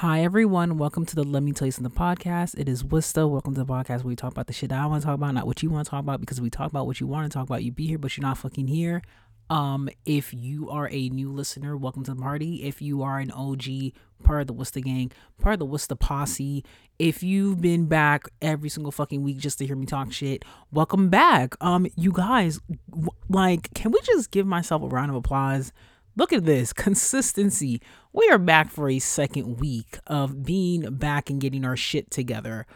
Hi everyone, welcome to the Let Me Tell You Something podcast. It is Wista. Welcome to the podcast where we talk about the shit I want to talk about, not what you want to talk about. Because we talk about what you want to talk about, you be here, but you're not fucking here. Um, if you are a new listener, welcome to the party. If you are an OG, part of the Wista gang, part of the Wista posse. If you've been back every single fucking week just to hear me talk shit, welcome back. Um, you guys, like, can we just give myself a round of applause? Look at this consistency. We are back for a second week of being back and getting our shit together.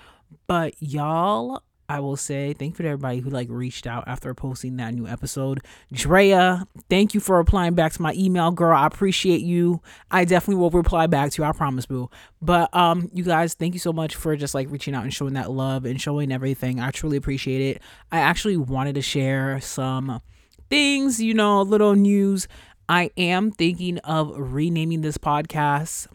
But y'all, I will say thank you to everybody who like reached out after posting that new episode. Drea, thank you for replying back to my email, girl. I appreciate you. I definitely will reply back to you. I promise, boo. But um, you guys, thank you so much for just like reaching out and showing that love and showing everything. I truly appreciate it. I actually wanted to share some things, you know, little news I am thinking of renaming this podcast.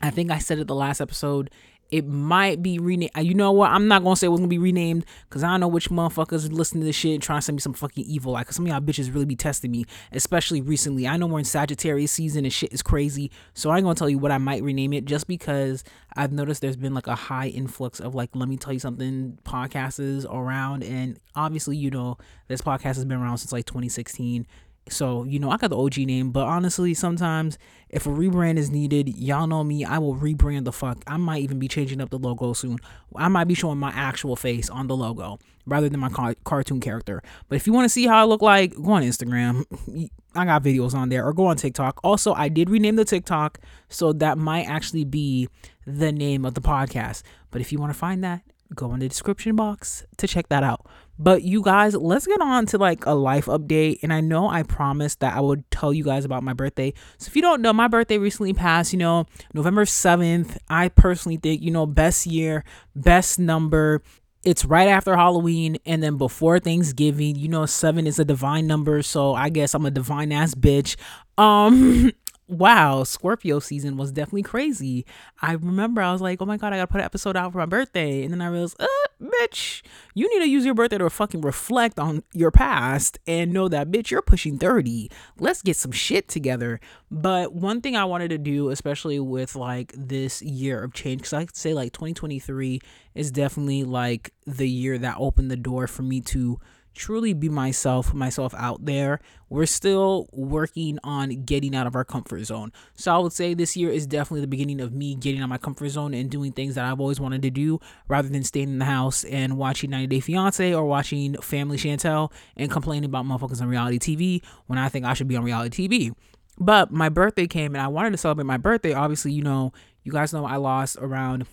I think I said it the last episode. It might be renamed. Uh, you know what? I'm not gonna say it was gonna be renamed because I don't know which motherfuckers listening to this shit and trying to send me some fucking evil. Like, some of y'all bitches really be testing me, especially recently. I know we're in Sagittarius season and shit is crazy. So I ain't gonna tell you what I might rename it just because I've noticed there's been like a high influx of like, let me tell you something, podcasts around, and obviously, you know, this podcast has been around since like 2016 so, you know, I got the OG name, but honestly, sometimes if a rebrand is needed, y'all know me, I will rebrand the fuck. I might even be changing up the logo soon. I might be showing my actual face on the logo rather than my car- cartoon character. But if you want to see how I look like, go on Instagram. I got videos on there or go on TikTok. Also, I did rename the TikTok, so that might actually be the name of the podcast. But if you want to find that, go in the description box to check that out. But you guys, let's get on to like a life update. And I know I promised that I would tell you guys about my birthday. So if you don't know, my birthday recently passed, you know, November 7th. I personally think, you know, best year, best number. It's right after Halloween and then before Thanksgiving. You know, seven is a divine number, so I guess I'm a divine ass bitch. Um wow, Scorpio season was definitely crazy. I remember I was like, oh my God, I gotta put an episode out for my birthday. And then I realized, uh, bitch, you need to use your birthday to fucking reflect on your past and know that, bitch, you're pushing 30. Let's get some shit together. But one thing I wanted to do, especially with like this year of change, because I could say like 2023 is definitely like the year that opened the door for me to truly be myself, myself out there. We're still working on getting out of our comfort zone. So I would say this year is definitely the beginning of me getting out of my comfort zone and doing things that I've always wanted to do rather than staying in the house and watching 90 Day Fiance or watching Family Chantel and complaining about motherfuckers on reality TV when I think I should be on reality TV. But my birthday came and I wanted to celebrate my birthday. Obviously, you know, you guys know I lost around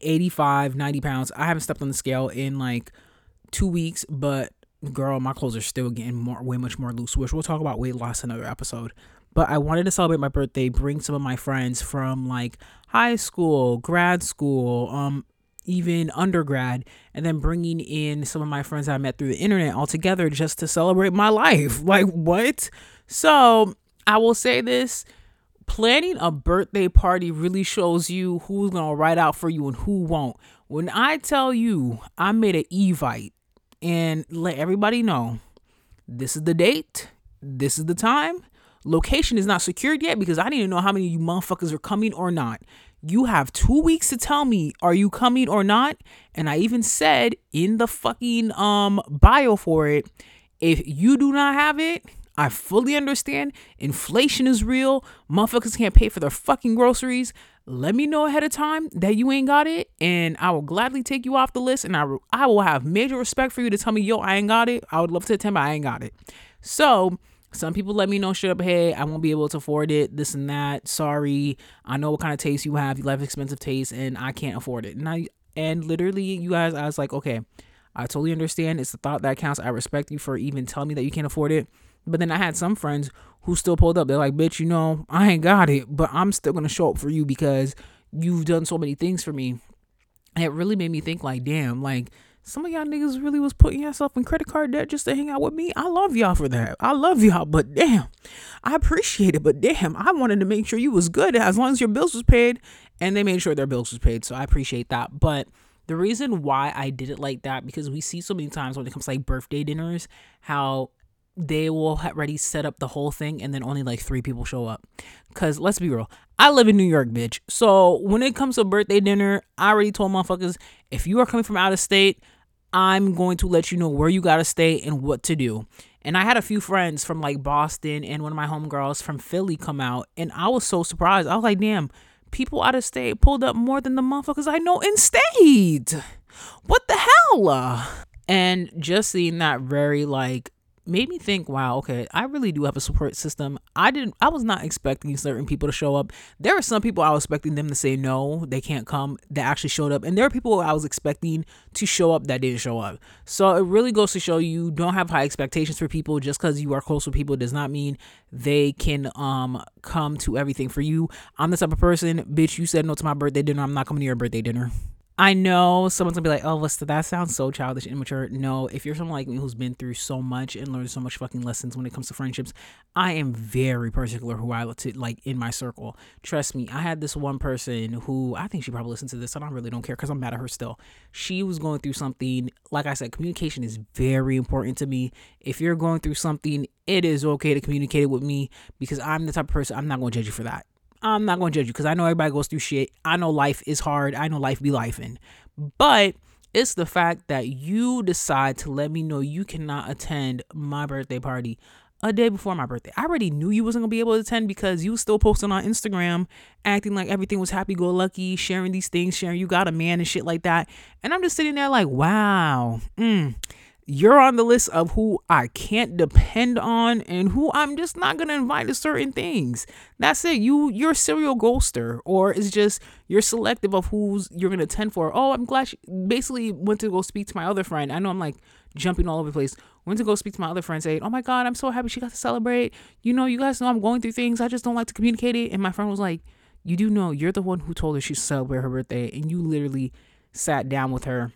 85, 90 pounds. I haven't stepped on the scale in like two weeks, but girl, my clothes are still getting more, way much more loose. Which we'll talk about weight loss another episode. But I wanted to celebrate my birthday, bring some of my friends from like high school, grad school, um, even undergrad, and then bringing in some of my friends I met through the internet all together just to celebrate my life. Like what? So I will say this planning a birthday party really shows you who's gonna write out for you and who won't. When I tell you I made an Evite and let everybody know this is the date, this is the time. Location is not secured yet because I need to know how many of you motherfuckers are coming or not. You have two weeks to tell me are you coming or not. And I even said in the fucking um bio for it, if you do not have it, I fully understand. Inflation is real. Motherfuckers can't pay for their fucking groceries let me know ahead of time that you ain't got it, and I will gladly take you off the list. And I, I will have major respect for you to tell me, yo, I ain't got it. I would love to attend, but I ain't got it. So, some people let me know straight up, hey, I won't be able to afford it, this and that. Sorry. I know what kind of taste you have. You have expensive taste, and I can't afford it. And I, and literally, you guys, I was like, okay, I totally understand. It's the thought that counts. I respect you for even telling me that you can't afford it. But then I had some friends who still pulled up. They're like, bitch, you know, I ain't got it, but I'm still gonna show up for you because you've done so many things for me. And it really made me think, like, damn, like some of y'all niggas really was putting yourself in credit card debt just to hang out with me. I love y'all for that. I love y'all, but damn, I appreciate it. But damn, I wanted to make sure you was good as long as your bills was paid, and they made sure their bills was paid. So I appreciate that. But the reason why I did it like that because we see so many times when it comes to like birthday dinners how they will already set up the whole thing and then only like three people show up. Cause let's be real, I live in New York, bitch. So when it comes to birthday dinner, I already told motherfuckers if you are coming from out of state, I'm going to let you know where you gotta stay and what to do. And I had a few friends from like Boston and one of my homegirls from Philly come out, and I was so surprised. I was like, damn, people out of state pulled up more than the motherfuckers I know in state. What the hell? And just seeing that very like made me think, wow, okay, I really do have a support system. I didn't I was not expecting certain people to show up. There are some people I was expecting them to say no, they can't come that actually showed up. And there are people I was expecting to show up that didn't show up. So it really goes to show you don't have high expectations for people just because you are close with people does not mean they can um come to everything for you. I'm the type of person, bitch, you said no to my birthday dinner, I'm not coming to your birthday dinner. I know someone's gonna be like, "Oh, listen, that sounds so childish immature." No, if you're someone like me who's been through so much and learned so much fucking lessons when it comes to friendships, I am very particular who I let to like in my circle. Trust me, I had this one person who I think she probably listened to this. and I really don't care because I'm mad at her still. She was going through something. Like I said, communication is very important to me. If you're going through something, it is okay to communicate it with me because I'm the type of person I'm not to judge you for that. I'm not going to judge you because I know everybody goes through shit. I know life is hard. I know life be lifing. But it's the fact that you decide to let me know you cannot attend my birthday party a day before my birthday. I already knew you wasn't gonna be able to attend because you was still posting on Instagram, acting like everything was happy go lucky, sharing these things, sharing you got a man and shit like that. And I'm just sitting there like, wow, mm, you're on the list of who I can't depend on and who I'm just not gonna invite to certain things. That's it. You you're a serial ghoster, or it's just you're selective of who's you're gonna attend for. Oh, I'm glad. She basically went to go speak to my other friend. I know I'm like jumping all over the place. Went to go speak to my other friend, saying, "Oh my God, I'm so happy she got to celebrate. You know, you guys know I'm going through things. I just don't like to communicate it." And my friend was like, "You do know you're the one who told her she should celebrate her birthday, and you literally sat down with her."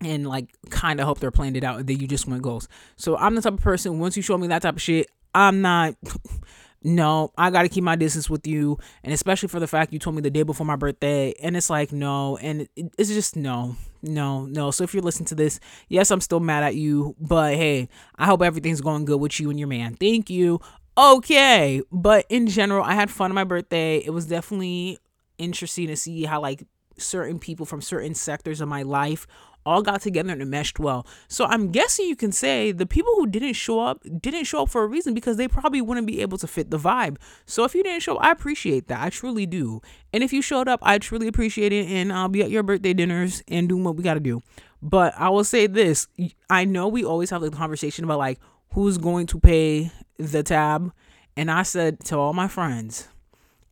And like kind of hope they're planned it out then you just went ghost. So I'm the type of person once you show me that type of shit, I'm not no, I got to keep my distance with you and especially for the fact you told me the day before my birthday and it's like no and it's just no. No, no. So if you're listening to this, yes, I'm still mad at you, but hey, I hope everything's going good with you and your man. Thank you. Okay, but in general, I had fun on my birthday. It was definitely interesting to see how like certain people from certain sectors of my life all got together and it meshed well. So I'm guessing you can say the people who didn't show up didn't show up for a reason because they probably wouldn't be able to fit the vibe. So if you didn't show up, I appreciate that. I truly do. And if you showed up, I truly appreciate it. And I'll be at your birthday dinners and doing what we got to do. But I will say this I know we always have the conversation about like who's going to pay the tab. And I said to all my friends,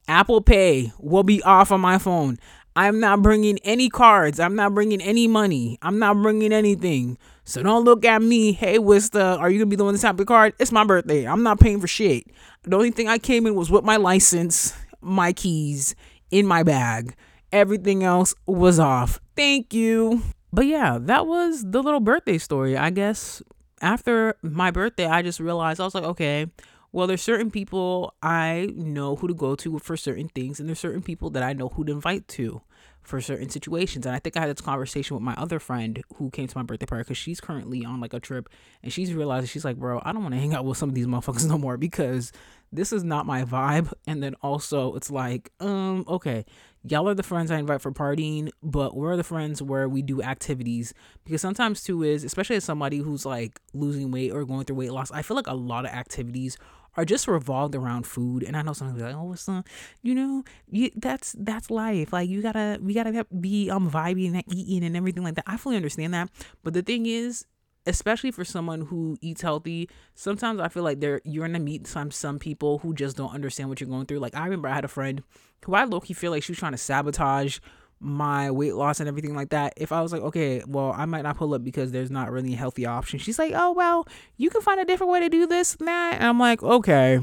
Apple Pay will be off on my phone. I'm not bringing any cards. I'm not bringing any money. I'm not bringing anything. So don't look at me. Hey, Wista, are you gonna be the one to tap the card? It's my birthday. I'm not paying for shit. The only thing I came in was with my license, my keys in my bag. Everything else was off. Thank you. But yeah, that was the little birthday story. I guess after my birthday, I just realized I was like, okay, well, there's certain people I know who to go to for certain things, and there's certain people that I know who to invite to for certain situations. And I think I had this conversation with my other friend who came to my birthday party because she's currently on like a trip and she's realizing she's like, bro, I don't want to hang out with some of these motherfuckers no more because this is not my vibe. And then also it's like, um, okay, y'all are the friends I invite for partying, but we're the friends where we do activities because sometimes too is, especially as somebody who's like losing weight or going through weight loss, I feel like a lot of activities are just revolved around food. And I know some like, oh, what's uh, you know, you, that's that's life. Like you gotta we gotta be um vibing and eating and everything like that. I fully understand that. But the thing is, especially for someone who eats healthy, sometimes I feel like there you're gonna meet some some people who just don't understand what you're going through. Like I remember I had a friend who I low feel like she was trying to sabotage my weight loss and everything like that, if I was like, okay, well, I might not pull up because there's not really a healthy option, she's like, oh, well, you can find a different way to do this and that. And I'm like, okay,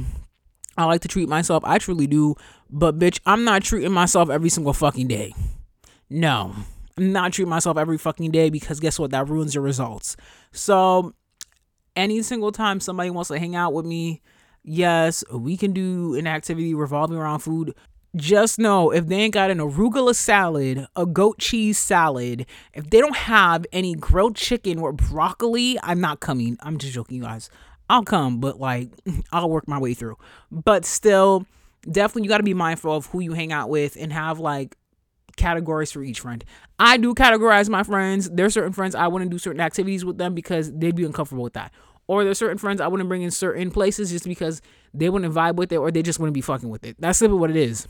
I like to treat myself. I truly do. But, bitch, I'm not treating myself every single fucking day. No, I'm not treating myself every fucking day because guess what? That ruins your results. So, any single time somebody wants to hang out with me, yes, we can do an activity revolving around food just know if they ain't got an arugula salad, a goat cheese salad, if they don't have any grilled chicken or broccoli, I'm not coming. I'm just joking, you guys. I'll come, but like I'll work my way through. But still, definitely you got to be mindful of who you hang out with and have like categories for each friend. I do categorize my friends. There's certain friends I wouldn't do certain activities with them because they'd be uncomfortable with that. Or there's certain friends I wouldn't bring in certain places just because they wouldn't vibe with it or they just wouldn't be fucking with it. That's simply what it is.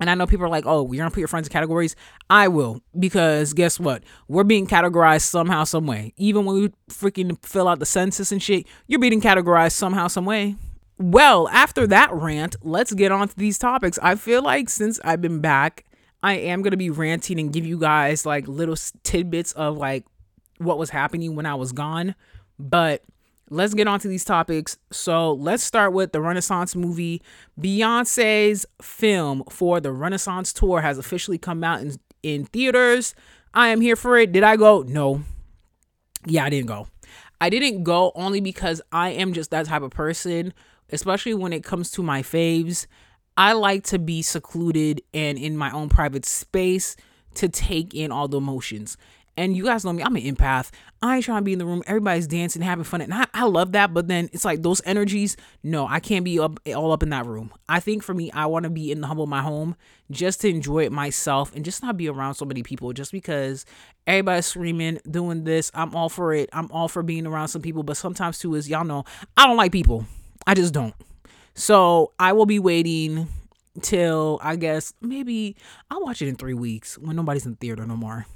And I know people are like, oh, you're gonna put your friends in categories. I will, because guess what? We're being categorized somehow, some way. Even when we freaking fill out the census and shit, you're being categorized somehow, some way. Well, after that rant, let's get on to these topics. I feel like since I've been back, I am gonna be ranting and give you guys like little tidbits of like what was happening when I was gone. But let's get on to these topics. So let's start with the Renaissance movie. Beyonce's film for the Renaissance tour has officially come out in, in theaters. I am here for it. Did I go? No. Yeah, I didn't go. I didn't go only because I am just that type of person, especially when it comes to my faves. I like to be secluded and in my own private space to take in all the emotions. And you guys know me, I'm an empath. I ain't trying to be in the room. Everybody's dancing, having fun. And I, I love that. But then it's like those energies, no, I can't be up all up in that room. I think for me, I want to be in the humble of my home just to enjoy it myself and just not be around so many people just because everybody's screaming, doing this. I'm all for it. I'm all for being around some people. But sometimes too is y'all know I don't like people. I just don't. So I will be waiting till I guess maybe I'll watch it in three weeks when nobody's in the theater no more.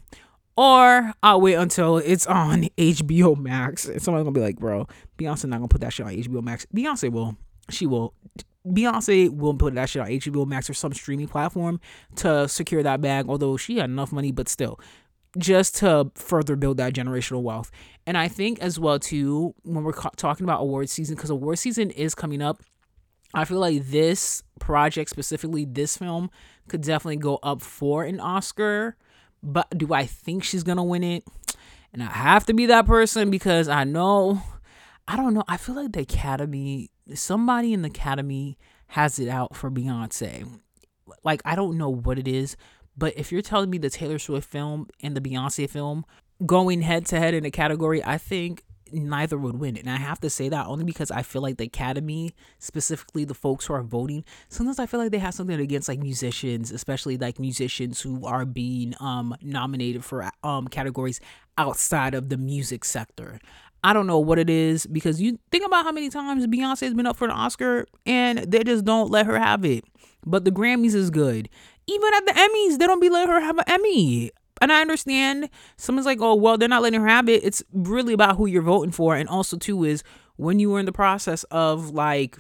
Or I'll wait until it's on HBO Max. And somebody's gonna be like, bro, Beyonce not gonna put that shit on HBO Max. Beyonce will. She will. Beyonce will put that shit on HBO Max or some streaming platform to secure that bag, although she had enough money, but still. Just to further build that generational wealth. And I think as well, too, when we're ca- talking about award season, because award season is coming up, I feel like this project, specifically this film, could definitely go up for an Oscar but do I think she's gonna win it? And I have to be that person because I know, I don't know. I feel like the Academy, somebody in the Academy has it out for Beyonce. Like I don't know what it is, but if you're telling me the Taylor Swift film and the Beyonce film going head to head in a category, I think neither would win. And I have to say that only because I feel like the Academy, specifically the folks who are voting, sometimes I feel like they have something against like musicians, especially like musicians who are being um nominated for um categories outside of the music sector. I don't know what it is because you think about how many times Beyonce has been up for an Oscar and they just don't let her have it. But the Grammys is good. Even at the Emmys, they don't be letting her have an Emmy and I understand someone's like, oh, well, they're not letting her have it. It's really about who you're voting for. And also, too, is when you are in the process of like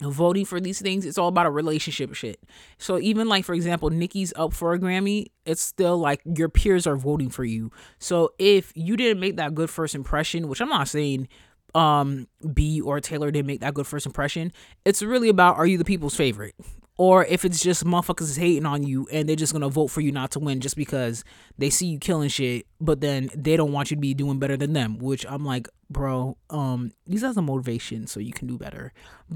voting for these things, it's all about a relationship shit. So even like, for example, Nicki's up for a Grammy, it's still like your peers are voting for you. So if you didn't make that good first impression, which I'm not saying um B or Taylor didn't make that good first impression, it's really about are you the people's favorite? Or if it's just motherfuckers hating on you and they're just gonna vote for you not to win just because they see you killing shit, but then they don't want you to be doing better than them. Which I'm like, bro, um, use as a motivation so you can do better.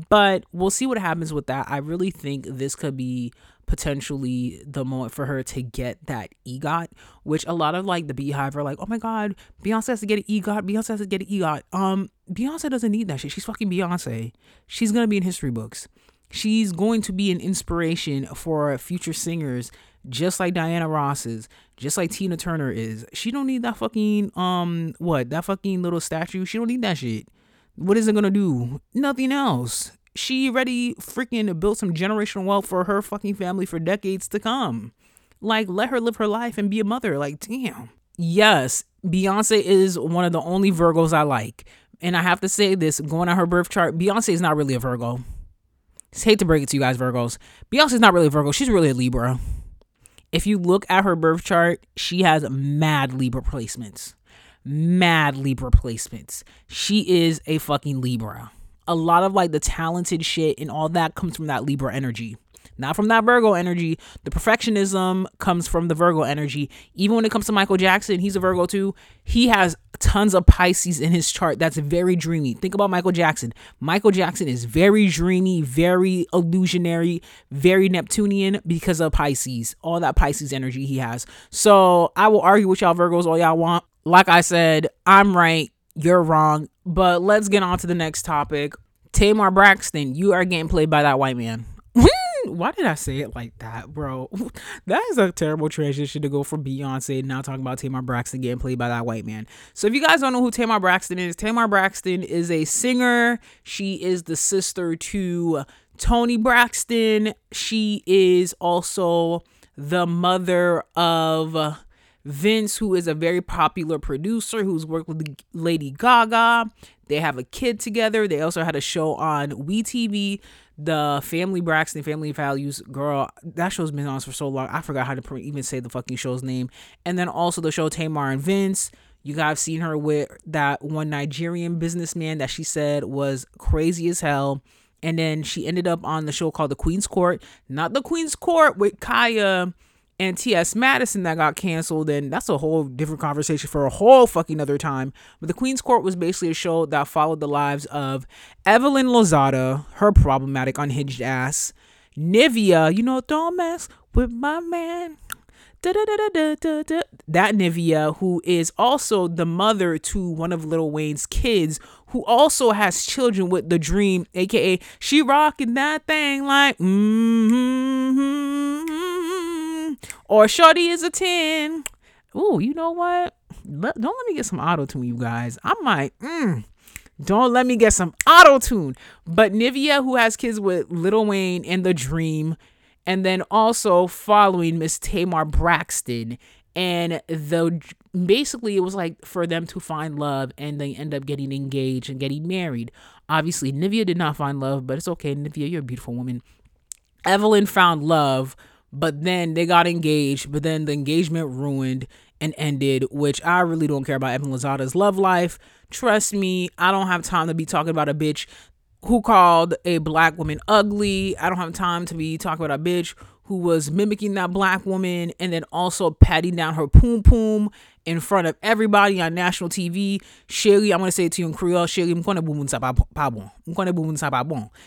But we'll see what happens with that. I really think this could be potentially the moment for her to get that EGOT, which a lot of like the BeyHive are like, oh my god, Beyonce has to get an EGOT. Beyonce has to get an EGOT. Um, Beyonce doesn't need that shit. She's fucking Beyonce. She's gonna be in history books. She's going to be an inspiration for future singers, just like Diana Ross is, just like Tina Turner is. She don't need that fucking um what that fucking little statue. She don't need that shit. What is it gonna do? Nothing else. She already freaking built some generational wealth for her fucking family for decades to come. Like, let her live her life and be a mother. Like, damn. Yes, Beyonce is one of the only Virgos I like. And I have to say this going on her birth chart, Beyonce is not really a Virgo. Just hate to break it to you guys, Virgos. Beyonce's not really Virgo. She's really a Libra. If you look at her birth chart, she has mad Libra placements. Mad Libra placements. She is a fucking Libra. A lot of like the talented shit and all that comes from that Libra energy not from that Virgo energy. The perfectionism comes from the Virgo energy. Even when it comes to Michael Jackson, he's a Virgo too. He has tons of Pisces in his chart. That's very dreamy. Think about Michael Jackson. Michael Jackson is very dreamy, very illusionary, very Neptunian because of Pisces, all that Pisces energy he has. So I will argue with y'all Virgos all y'all want. Like I said, I'm right you're wrong. But let's get on to the next topic. Tamar Braxton, you are getting played by that white man. Why did I say it like that, bro? that is a terrible transition to go from Beyonce and now talking about Tamar Braxton getting played by that white man. So if you guys don't know who Tamar Braxton is, Tamar Braxton is a singer. She is the sister to Toni Braxton. She is also the mother of Vince, who is a very popular producer who's worked with Lady Gaga. They have a kid together. They also had a show on WeTV, the Family Braxton Family Values. Girl, that show's been on for so long. I forgot how to even say the fucking show's name. And then also the show Tamar and Vince. You guys have seen her with that one Nigerian businessman that she said was crazy as hell. And then she ended up on the show called The Queen's Court. Not The Queen's Court with Kaya and T.S. Madison that got canceled, and that's a whole different conversation for a whole fucking other time. But The Queen's Court was basically a show that followed the lives of Evelyn Lozada, her problematic, unhinged ass, Nivea, you know, don't mess with my man. Da, da, da, that Nivea, who is also the mother to one of Lil Wayne's kids, who also has children with the Dream, aka she rocking that thing like mm-hmm, or Shorty is a ten. Ooh, you know what? Let, don't let me get some auto tune, you guys. I might. Mm, don't let me get some auto tune. But Nivea, who has kids with Lil Wayne and the Dream and then also following Miss Tamar Braxton. And the basically it was like for them to find love and they end up getting engaged and getting married. Obviously, Nivea did not find love, but it's okay. Nivea, you're a beautiful woman. Evelyn found love, but then they got engaged, but then the engagement ruined and ended, which I really don't care about Evelyn Lozada's love life. Trust me, I don't have time to be talking about a bitch who called a black woman ugly. I don't have time to be talking about a bitch who was mimicking that black woman and then also patting down her poom poom in front of everybody on national TV. Shelly, I'm gonna say it to you in Creole. Gonna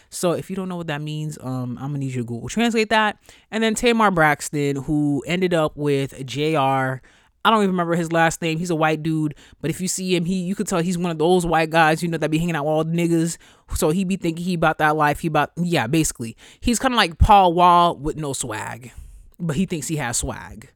So if you don't know what that means, um, I'm gonna need you to Google translate that. And then Tamar Braxton, who ended up with Jr. I don't even remember his last name. He's a white dude, but if you see him, he you could tell he's one of those white guys, you know, that be hanging out with all the niggas. So he be thinking he about that life. He about yeah, basically. He's kind of like Paul Wall with no swag, but he thinks he has swag.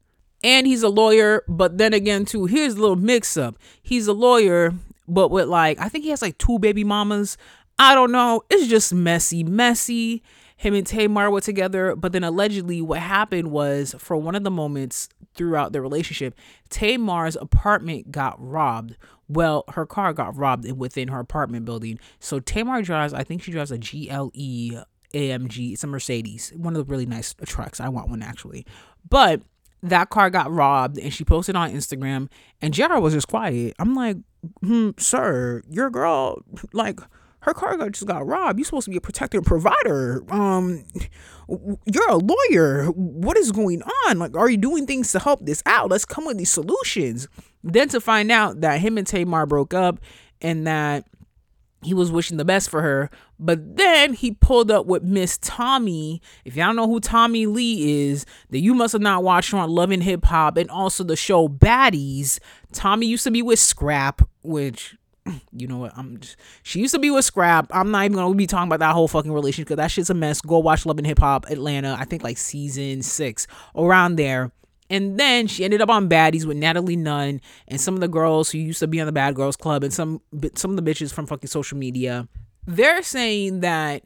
And he's a lawyer, but then again, too, here's a little mix up. He's a lawyer, but with like I think he has like two baby mamas. I don't know. It's just messy, messy him and Tamar were together, but then allegedly what happened was for one of the moments throughout their relationship, Tamar's apartment got robbed. Well, her car got robbed within her apartment building. So Tamar drives, I think she drives a GLE AMG, it's a Mercedes, one of the really nice trucks. I want one actually. But that car got robbed and she posted on Instagram and JR was just quiet. I'm like, hmm, sir, your girl, like, her car just got robbed. You're supposed to be a protector and provider. Um, you're a lawyer. What is going on? Like, are you doing things to help this out? Let's come with these solutions. Then to find out that him and Tamar broke up and that he was wishing the best for her. But then he pulled up with Miss Tommie. If y'all know who Tommie Lee is, then you must have not watched her on Love and Hip Hop and also the show Baddies. Tommie used to be with Scrapp, which you know what? I'm just, she used to be with Scrapp. I'm not even gonna be talking about that whole fucking relationship because that shit's a mess. Go watch Love and Hip Hop Atlanta. I think like season six around there. And then she ended up on Baddies with Natalie Nunn and some of the girls who used to be on the Bad Girls Club and some some of the bitches from fucking social media. They're saying that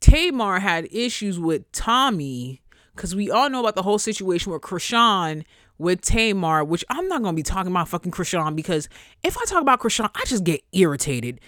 Tamar had issues with Tommie because we all know about the whole situation with Chrisean with Tamar, which I'm not gonna be talking about fucking Chrisean because if I talk about Chrisean, I just get irritated.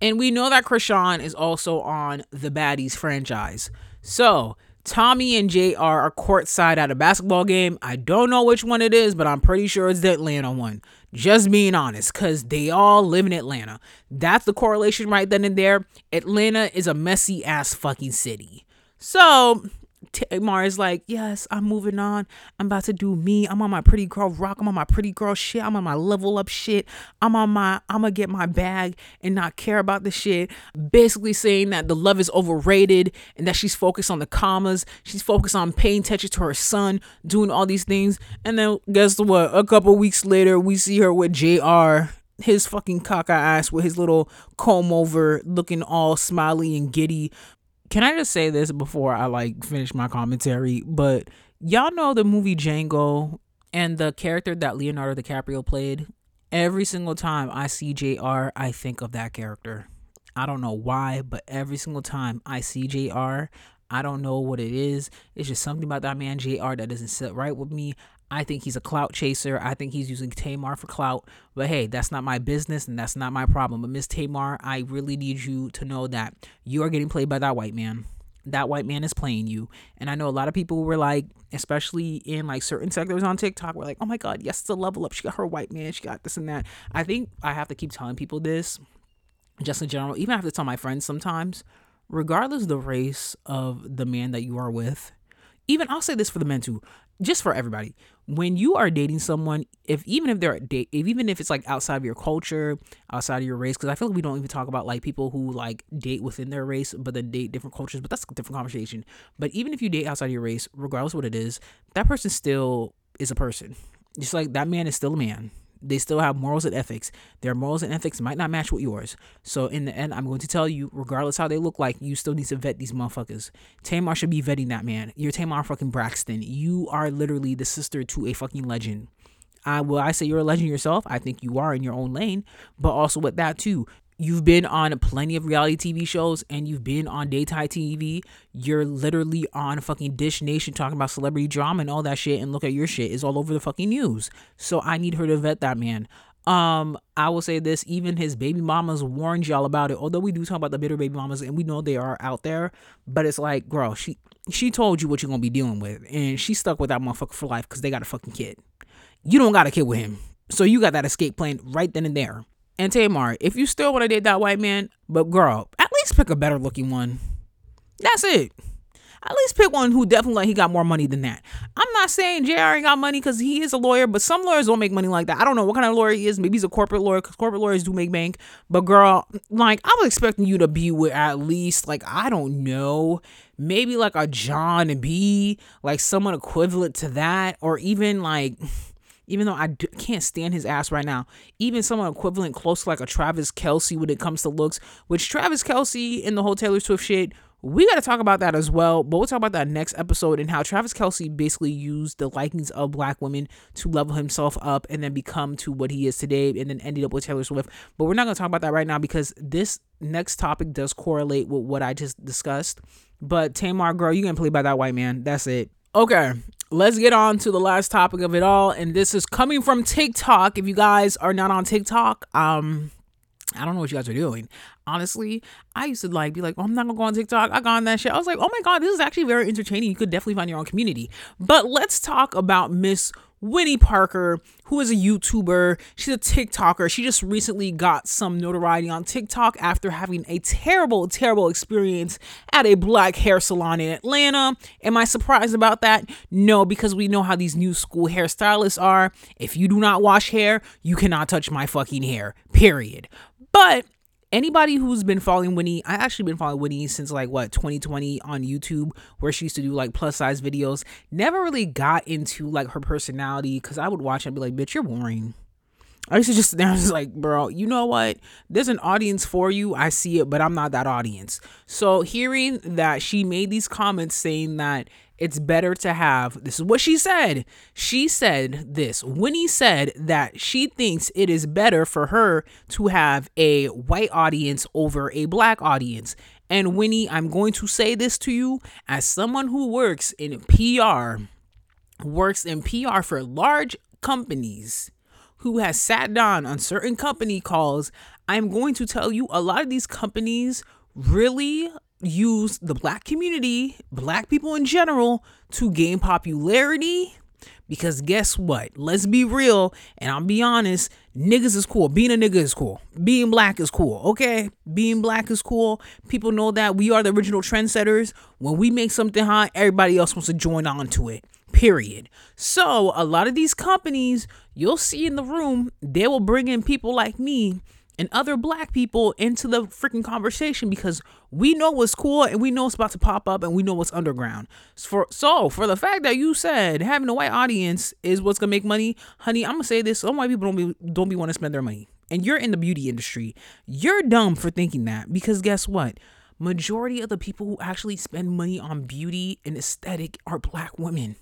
And we know that Chrisean is also on the Baddies franchise. So Tommie and JR are courtside at a basketball game. I don't know which one it is, but I'm pretty sure it's the Atlanta one. Just being honest, because they all live in Atlanta. That's the correlation right then and there. Atlanta is a messy ass fucking city. So Tamar is like, yes, I'm moving on. I'm about to do me. I'm on my pretty girl rock. I'm on my pretty girl shit. I'm on my level up shit. I'm on my, I'm gonna get my bag and not care about the shit. Basically saying that the love is overrated and that she's focused on the commas. She's focused on paying attention to her son, doing all these things. And then guess what? A couple weeks later, we see her with JR his fucking cock ass with his little comb over looking all smiley and giddy. Can I just say this before I like finish my commentary? But y'all know the movie Django and the character that Leonardo DiCaprio played? Every single time I see JR, I think of that character. I don't know why, but every single time I see JR, I don't know what it is. It's just something about that man JR that doesn't sit right with me. I think he's a clout chaser. I think he's using Tamar for clout. But hey, that's not my business and that's not my problem. But Miss Tamar, I really need you to know that you are getting played by that white man. That white man is playing you. And I know a lot of people were like, especially in like certain sectors on TikTok, were like, oh my God, yes, the level up. She got her white man. She got this and that. I think I have to keep telling people this just in general. Even I have to tell my friends sometimes, regardless of the race of the man that you are with, even I'll say this for the men too just for everybody. When you are dating someone if even if they're date if even if it's like outside of your culture outside of your race because i feel like we don't even talk about like people who like date within their race but then date different cultures but that's a different conversation. But even if you date outside of your race regardless of what it is that person still is a person. Just like that man is still a man they still have morals and ethics. Their morals and ethics might not match with yours. So in the end, I'm going to tell you, regardless how they look like, you still need to vet these motherfuckers. Tamar should be vetting that man. You're Tamar fucking Braxton. You are literally the sister to a fucking legend. I will I say you're a legend yourself. I think you are in your own lane, but also with that too, you've been on plenty of reality TV shows and you've been on daytime TV. You're literally on fucking Dish Nation talking about celebrity drama and all that shit. And look at your shit is all over the fucking news. So I need her to vet that man. Um, I will say this: even his baby mamas warned y'all about it. Although we do talk about the bitter baby mamas, and we know they are out there, but it's like, girl, she she told you what you're gonna be dealing with, and she stuck with that motherfucker for life because they got a fucking kid. You don't got a kid with him, so you got that escape plan right then and there. And Tamar, if you still want to date that white man, but girl, at least pick a better looking one. That's it. At least pick one who definitely like he got more money than that. I'm not saying JR ain't got money because he is a lawyer, but some lawyers don't make money like that. I don't know what kind of lawyer he is. Maybe he's a corporate lawyer because corporate lawyers do make bank. But girl, like I was expecting you to be with at least like I don't know, maybe like a Jon B, like someone equivalent to that, or even like even though I can't stand his ass right now, even someone equivalent close to like a Travis Kelce when it comes to looks, which Travis Kelce in the whole Taylor Swift shit, we got to talk about that as well. But we'll talk about that next episode and how Travis Kelce basically used the likings of black women to level himself up and then become to what he is today and then ended up with Taylor Swift. But we're not going to talk about that right now because this next topic does correlate with what I just discussed. But Tamar, girl, you gonna play by that white man. That's it. Okay, let's get on to the last topic of it all. And this is coming from TikTok. If you guys are not on TikTok, um, I don't know what you guys are doing. Honestly, I used to like be like, oh, I'm not gonna go on TikTok. I got on that shit. I was like, oh my god, this is actually very entertaining. You could definitely find your own community. But let's talk about Miss Winnie Parker, who is a YouTuber, she's a TikToker. She just recently got some notoriety on TikTok after having a terrible, terrible experience at a black hair salon in Atlanta. Am I surprised about that? No, because we know how these new school hairstylists are. If you do not wash hair, you cannot touch my fucking hair, period. But anybody who's been following Winnie, I actually been following Winnie since like what 2020 on YouTube, where she used to do like plus size videos. Never really got into like her personality because I would watch and be like, bitch, you're boring. I used to just there was like, bro, you know what? There's an audience for you. I see it, but I'm not that audience. So hearing that she made these comments saying that it's better to have this is what she said. She said this. Winnie said that she thinks it is better for her to have a white audience over a black audience. And Winnie, I'm going to say this to you as someone who works in PR, works in PR for large companies, who has sat down on certain company calls. I'm going to tell you a lot of these companies really use the black community, black people in general, to gain popularity. Because guess what? Let's be real and I'll be honest. Niggas is cool. Being a nigga is cool. Being black is cool. Okay? Being black is cool. People know that we are the original trendsetters. When we make something hot, everybody else wants to join on to it. Period. So, a lot of these companies you'll see in the room, they will bring in people like me and other black people into the freaking conversation because we know what's cool and we know what's about to pop up and we know what's underground. For so for the fact that you said having a white audience is what's gonna make money, honey, I'm gonna say this: some white people don't be don't be want to spend their money. and you're in the beauty industry, you're dumb for thinking that because guess what? Majority of the people who actually spend money on beauty and aesthetic are black women.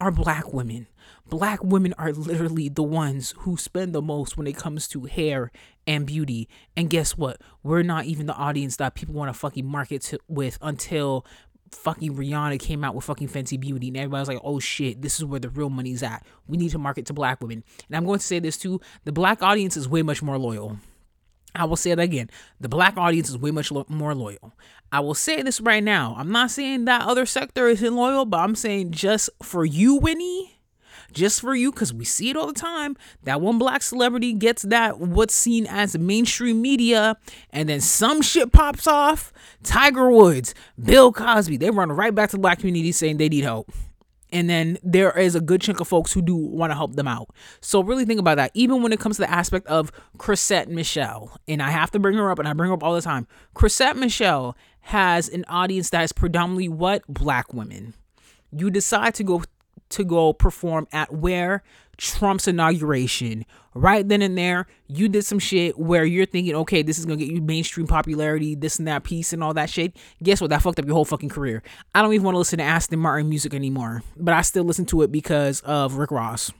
Are black women. Black women are literally the ones who spend the most when it comes to hair and beauty. And guess what? We're not even the audience that people want to fucking market to, with until fucking Rihanna came out with fucking Fenty Beauty and everybody's like, oh shit, this is where the real money's at. We need to market to black women. And I'm going to say this too the black audience is way much more loyal. I will say it again. The black audience is way much lo- more loyal. I will say this right now. I'm not saying that other sector isn't loyal, but I'm saying just for you, Winnie, just for you because we see it all the time that one black celebrity gets that what's seen as mainstream media and then some shit pops off tiger woods bill cosby they run right back to the black community saying they need help and then there is a good chunk of folks who do want to help them out. So really think about that. Even when it comes to the aspect of Chrisette Michele, and I have to bring her up, and I bring her up all the time. Chrisette Michele has an audience that is predominantly what black women. You decide to go to go perform at where Trump's inauguration. Right then and there, you did some shit where you're thinking, okay, this is gonna get you mainstream popularity, this and that piece and all that shit. Guess what? That fucked up your whole fucking career. I don't even want to listen to Aston Martin music anymore, but I still listen to it because of Rick Ross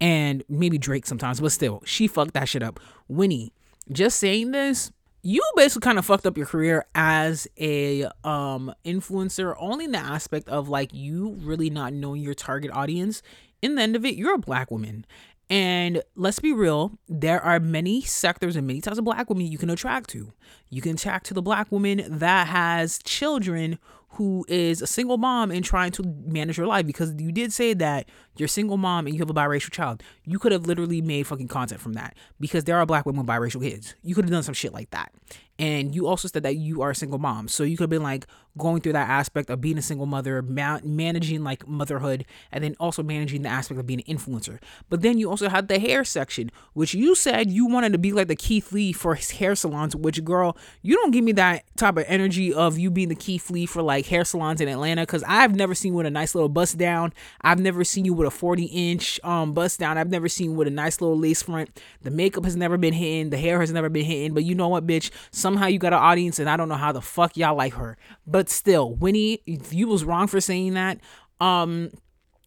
and maybe Drake sometimes, but still, she fucked that shit up. Winnie, just saying this, you basically kind of fucked up your career as a um influencer only in the aspect of like you really not knowing your target audience in the end of it you're a black woman and let's be real, there are many sectors and many types of black women you can attract to. You can attract to the black woman that has children who is a single mom and trying to manage your life because you did say that you're a single mom and you have a biracial child. You could have literally made fucking content from that because there are black women with biracial kids. You could have done some shit like that. And you also said that you are a single mom. So you could have been like going through that aspect of being a single mother, ma- managing like motherhood, and then also managing the aspect of being an influencer. But then you also had the hair section, which you said you wanted to be like the Keith Lee for his hair salons, which girl, you don't give me that type of energy of you being the Keith Lee for like hair salons in Atlanta because I've never seen you with a nice little bust down. I've never seen you with a 40 inch um bust down. I've never seen you with a nice little lace front. The makeup has never been hitting, the hair has never been hitting. But you know what, bitch? somehow you got an audience and I don't know how the fuck y'all like her. But still, Winnie, you was wrong for saying that. Um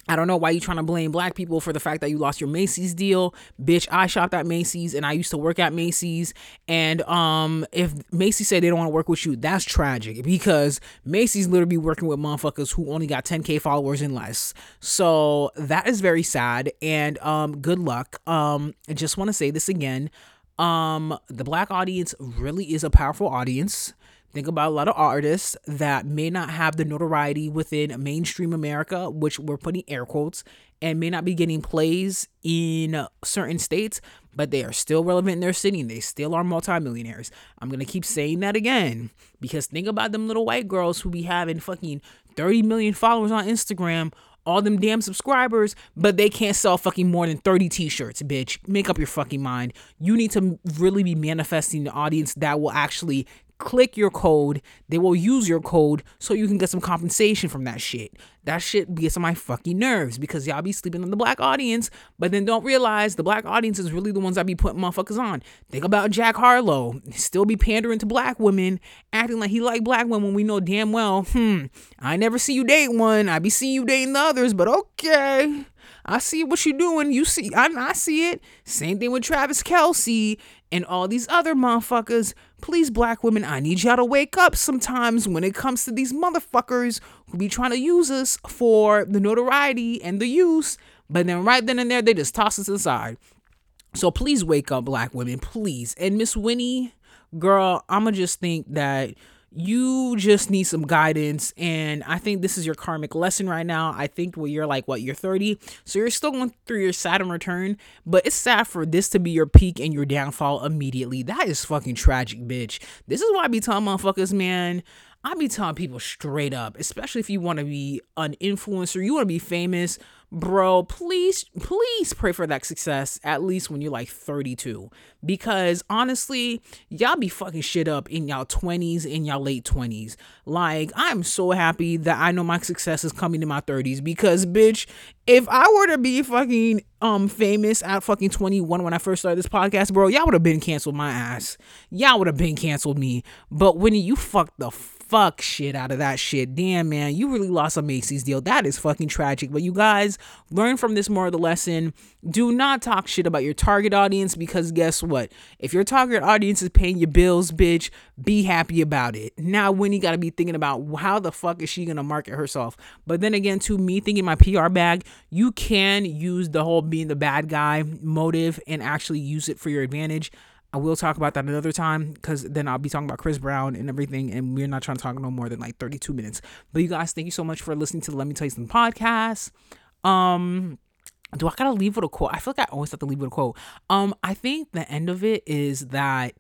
I don't know why you trying to blame black people for the fact that you lost your Macy's deal. Bitch, I shopped at Macy's and I used to work at Macy's. And um, if Macy's said they don't want to work with you, that's tragic because Macy's literally working with motherfuckers who only got 10k followers and less. So that is very sad. And um, good luck. Um, I just want to say this again. Um, the black audience really is a powerful audience. Think about a lot of artists that may not have the notoriety within mainstream America, which we're putting air quotes, and may not be getting plays in certain states, but they are still relevant in their city and they still are multimillionaires. I'm gonna keep saying that again because think about them little white girls who be having fucking 30 million followers on Instagram all them damn subscribers, but they can't sell fucking more than 30 t-shirts, bitch. Make up your fucking mind. You need to really be manifesting the audience that will actually click your code, they will use your code so you can get some compensation from that shit. That shit gets on my fucking nerves because y'all be sleeping on the black audience, but then don't realize the black audience is really the ones that be putting motherfuckers on. Think about Jack Harlow, still be pandering to black women, acting like he like black women. We know damn well, hmm, I never see you date one. I be seeing you dating the others, but okay. I see what you're doing. You see, I, I see it. Same thing with Travis Kelce and all these other motherfuckers. Please, black women, I need y'all to wake up sometimes when it comes to these motherfuckers who be trying to use us for the notoriety and the use, but then right then and there, they just toss us aside. So please wake up, black women, please. And Miss Winnie, girl, I'ma just think that you just need some guidance and i think this is your karmic lesson right now. I think when you're like what you're 30 so you're still going through your saturn return but it's sad for this to be your peak and your downfall immediately. That is fucking tragic bitch. This is why i be telling motherfuckers man I be telling people straight up, especially if you want to be an influencer, you want to be famous, bro, please, please pray for that success at least when you're like 32. Because honestly, y'all be fucking shit up in y'all 20s, in y'all late 20s. Like, I'm so happy that I know my success is coming in my 30s because, bitch, if I were to be fucking um famous at fucking 21 when I first started this podcast, bro, y'all would have been canceled my ass. Y'all would have been canceled me. But when you fuck the fuck shit out of that shit. Damn, man, you really lost a Macy's deal. That is fucking tragic. But you guys learn from this more of the lesson. Do not talk shit about your target audience because guess what? If your target audience is paying your bills, bitch, be happy about it. Now, when you gotta be thinking about how the fuck is she gonna market herself? But then again, to me thinking my PR bag, you can use the whole being the bad guy motive and actually use it for your advantage. I will talk about that another time because then I'll be talking about Chris Brown and everything, and we're not trying to talk no more than like 32 minutes. But you guys, thank you so much for listening to the Let Me Tell You Something podcast. Um, do I gotta leave with a quote? I feel like I always have to leave with a quote. Um, I think the end of it is that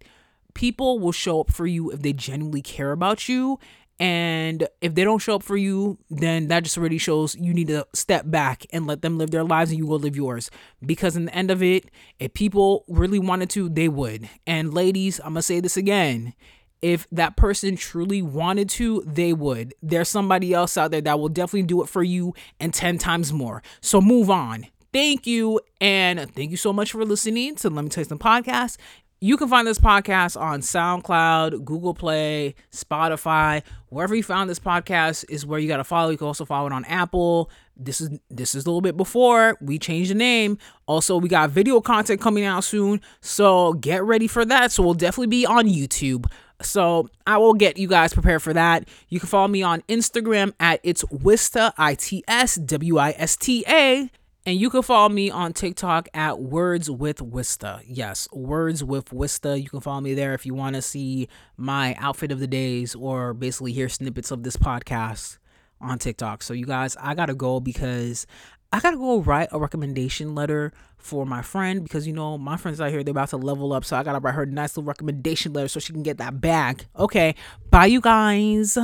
people will show up for you if they genuinely care about you and if they don't show up for you, then that just already shows you need to step back and let them live their lives and you go live yours. Because in the end of it, if people really wanted to, they would. And ladies, I'm going to say this again. If that person truly wanted to, they would. There's somebody else out there that will definitely do it for you and 10 times more. So move on. Thank you. And thank you so much for listening to Let Me Tell You Some Podcast. You can find this podcast on SoundCloud, Google Play, Spotify, wherever you found this podcast is where you got to follow. You can also follow it on Apple. This is this is a little bit before we changed the name. Also, we got video content coming out soon, so get ready for that. So we'll definitely be on YouTube. So I will get you guys prepared for that. You can follow me on Instagram at it's Wista I T S W I S T A. And you can follow me on TikTok at Words with Wista. Yes, Words with Wista. You can follow me there if you want to see my outfit of the days or basically hear snippets of this podcast on TikTok. So, you guys, I got to go because I got to go write a recommendation letter for my friend because, you know, my friends out here, they're about to level up. So, I got to write her a nice little recommendation letter so she can get that bag. Okay, bye, you guys.